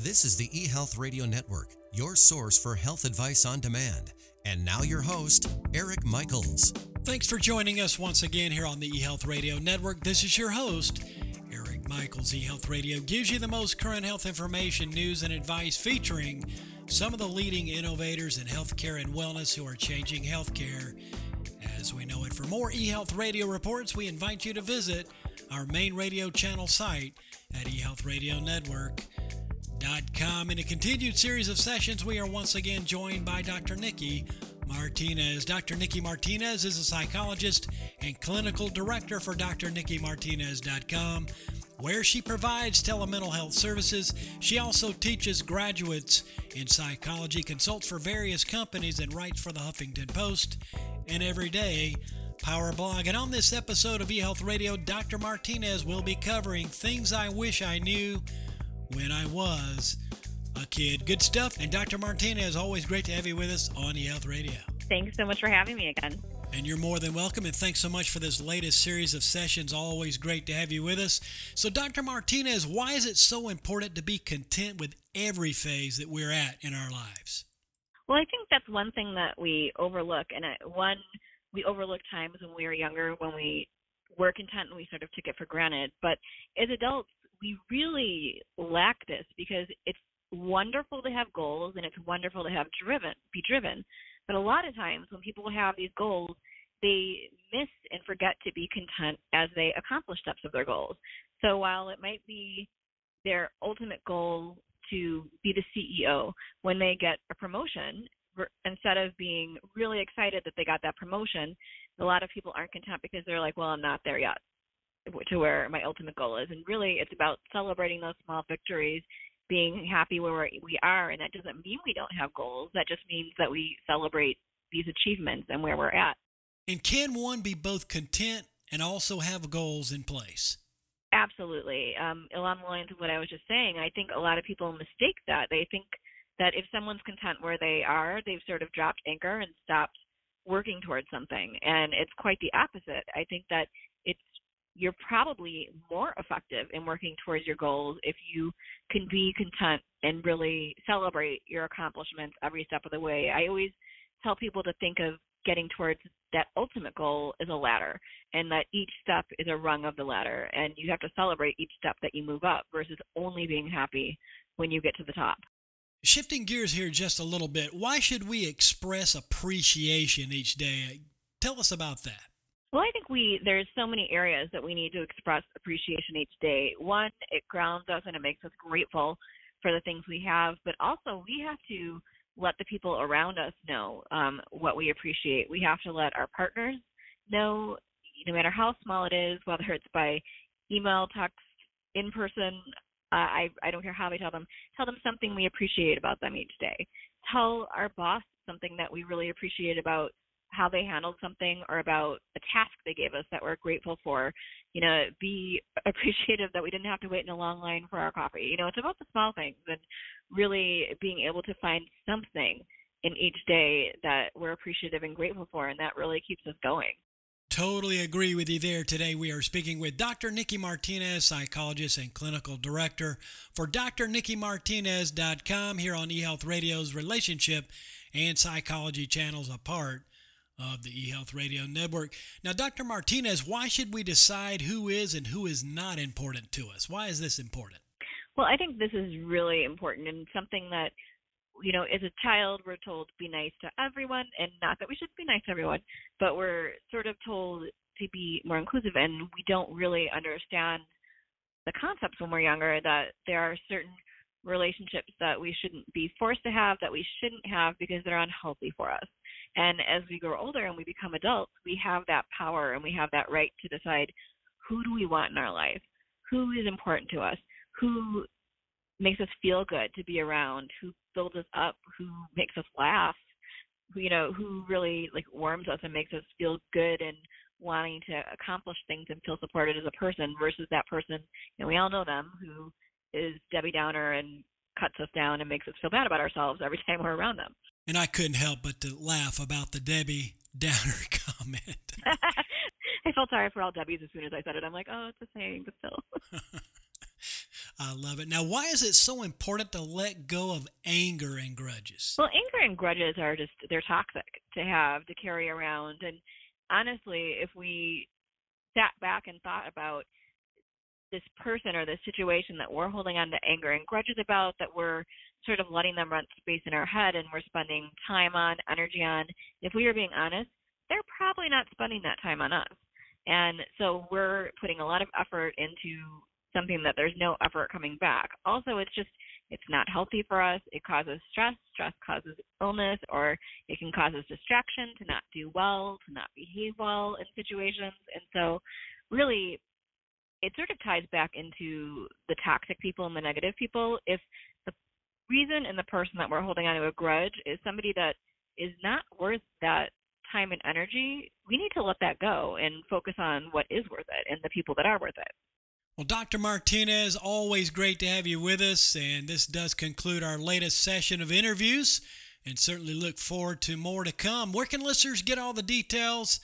This is the eHealth Radio Network, your source for health advice on demand. And now your host, Eric Michaels. Thanks for joining us once again here on the eHealth Radio Network. This is your host, Eric Michaels. eHealth Radio gives you the most current health information, news, and advice featuring some of the leading innovators in healthcare and wellness who are changing healthcare as we know it. For more eHealth Radio reports, we invite you to visit our main radio channel site at eHealthRadioNetwork.com. In a continued series of sessions, we are once again joined by Dr. Nikki Martinez. Dr. Nikki Martinez is a psychologist and clinical director for drnikkimartinez.com, where she provides telemental health services. She also teaches graduates in psychology, consults for various companies, and writes for the Huffington Post and Everyday Power Blog. And on this episode of eHealth Radio, Dr. Martinez will be covering things I wish I knew when I was a kid. Good stuff. And Dr. Martinez, always great to have you with us on eHealth Radio. Thanks so much for having me again. And you're more than welcome. And thanks so much for this latest series of sessions. Always great to have you with us. So, Dr. Martinez, why is it so important to be content with every phase that we're at in our lives? Well, I think that's one thing that we overlook. And one, we overlook times when we were younger, when we were content and we sort of took it for granted. But as adults, we really lack this because it's wonderful to have goals and it's wonderful to have driven be driven. But a lot of times when people have these goals they miss and forget to be content as they accomplish steps of their goals. So while it might be their ultimate goal to be the CEO when they get a promotion instead of being really excited that they got that promotion a lot of people aren't content because they're like well I'm not there yet to where my ultimate goal is. And really it's about celebrating those small victories being happy where we are. And that doesn't mean we don't have goals. That just means that we celebrate these achievements and where we're at. And can one be both content and also have goals in place? Absolutely. Um, along the lines of what i was just saying i think a lot of people mistake that. They think that if someone's content where they are they've sort of dropped anchor and stopped working towards something. And it's quite the opposite. I think that you're probably more effective in working towards your goals if you can be content and really celebrate your accomplishments every step of the way. I always tell people to think of getting towards that ultimate goal as a ladder and that each step is a rung of the ladder and you have to celebrate each step that you move up versus only being happy when you get to the top. Shifting gears here just a little bit, why should we express appreciation each day? Tell us about that. Well, I think we there's so many areas that we need to express appreciation each day. One, it grounds us and it makes us grateful for the things we have, but also we have to let the people around us know um, what we appreciate. We have to let our partners know, no matter how small it is, whether it's by email, text, in person. Uh, I I don't care how we tell them. Tell them something we appreciate about them each day. Tell our boss something that we really appreciate about how they handled something or about a task they gave us that we're grateful for. You know, be appreciative that we didn't have to wait in a long line for our coffee. You know, it's about the small things and really being able to find something in each day that we're appreciative and grateful for, and that really keeps us going. Totally agree with you there. Today we are speaking with Dr. Nikki Martinez, psychologist and clinical director for drnikkimartinez.com here on eHealth Radio's relationship and psychology channels apart of the eHealth Radio Network. Now, Dr. Martinez, why should we decide who is and who is not important to us? Why is this important? Well, I think this is really important and something that, you know, as a child, we're told to be nice to everyone, and not that we should be nice to everyone, but we're sort of told to be more inclusive, and we don't really understand the concepts when we're younger that there are certain relationships that we shouldn't be forced to have, that we shouldn't have because they're unhealthy for us. And as we grow older and we become adults, we have that power and we have that right to decide who do we want in our life? Who is important to us? Who makes us feel good to be around? Who builds us up? Who makes us laugh? Who, you know, who really like warms us and makes us feel good and wanting to accomplish things and feel supported as a person versus that person, and we all know them, who is Debbie Downer and cuts us down and makes us feel bad about ourselves every time we're around them. And I couldn't help but to laugh about the Debbie Downer comment. I felt sorry for all Debbies as soon as I said it. I'm like, oh, it's the same, but still. I love it. Now, why is it so important to let go of anger and grudges? Well, anger and grudges are just, they're toxic to have, to carry around. And honestly, if we sat back and thought about this person or this situation that we're holding on to anger and grudges about, that we're sort of letting them run space in our head and we're spending time on, energy on, if we are being honest, they're probably not spending that time on us. And so we're putting a lot of effort into something that there's no effort coming back. Also, it's just it's not healthy for us. It causes stress. Stress causes illness, or it can cause us distraction to not do well, to not behave well in situations. And so, really, it sort of ties back into the toxic people and the negative people. If the reason and the person that we're holding on to a grudge is somebody that is not worth that time and energy, we need to let that go and focus on what is worth it and the people that are worth it. Well, Dr. Martinez, always great to have you with us. And this does conclude our latest session of interviews and certainly look forward to more to come. Where can listeners get all the details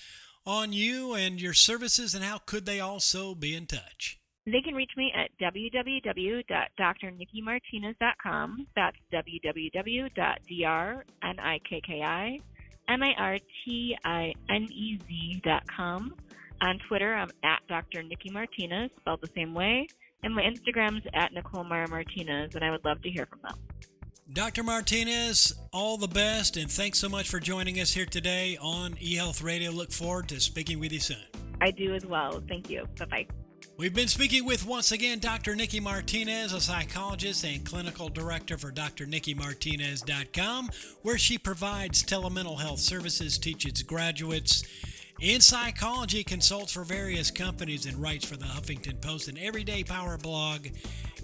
on you and your services, and how could they also be in touch? They can reach me at www.drnikkimartinez.com. That's www.drnikkimartinez.com. On Twitter, I'm at Dr. Nikki Martinez, spelled the same way. And my Instagram's at Nicole Meyer Martinez, and I would love to hear from them. Dr. Martinez, all the best, and thanks so much for joining us here today on eHealth Radio. Look forward to speaking with you soon. I do as well. Thank you. Bye bye. We've been speaking with once again Dr. Nikki Martinez, a psychologist and clinical director for drnikkimartinez.com, where she provides telemental health services, teaches graduates in psychology, consults for various companies, and writes for the Huffington Post and Everyday Power blog.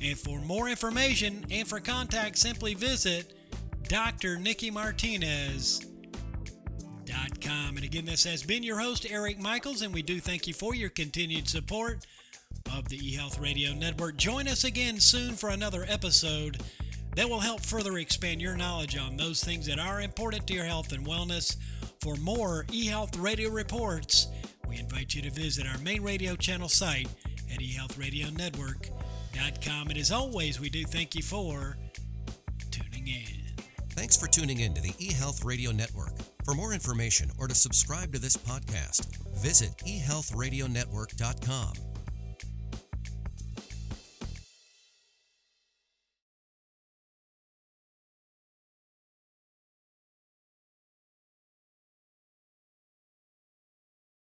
And for more information and for contact, simply visit drnikkimartinez.com. And again, this has been your host, Eric Michaels, and we do thank you for your continued support of the eHealth Radio Network. Join us again soon for another episode that will help further expand your knowledge on those things that are important to your health and wellness. For more eHealth Radio reports, we invite you to visit our main radio channel site at eHealthRadioNetwork.com. And as always, we do thank you for tuning in. Thanks for tuning in to the eHealth Radio Network. For more information or to subscribe to this podcast, visit eHealthRadioNetwork.com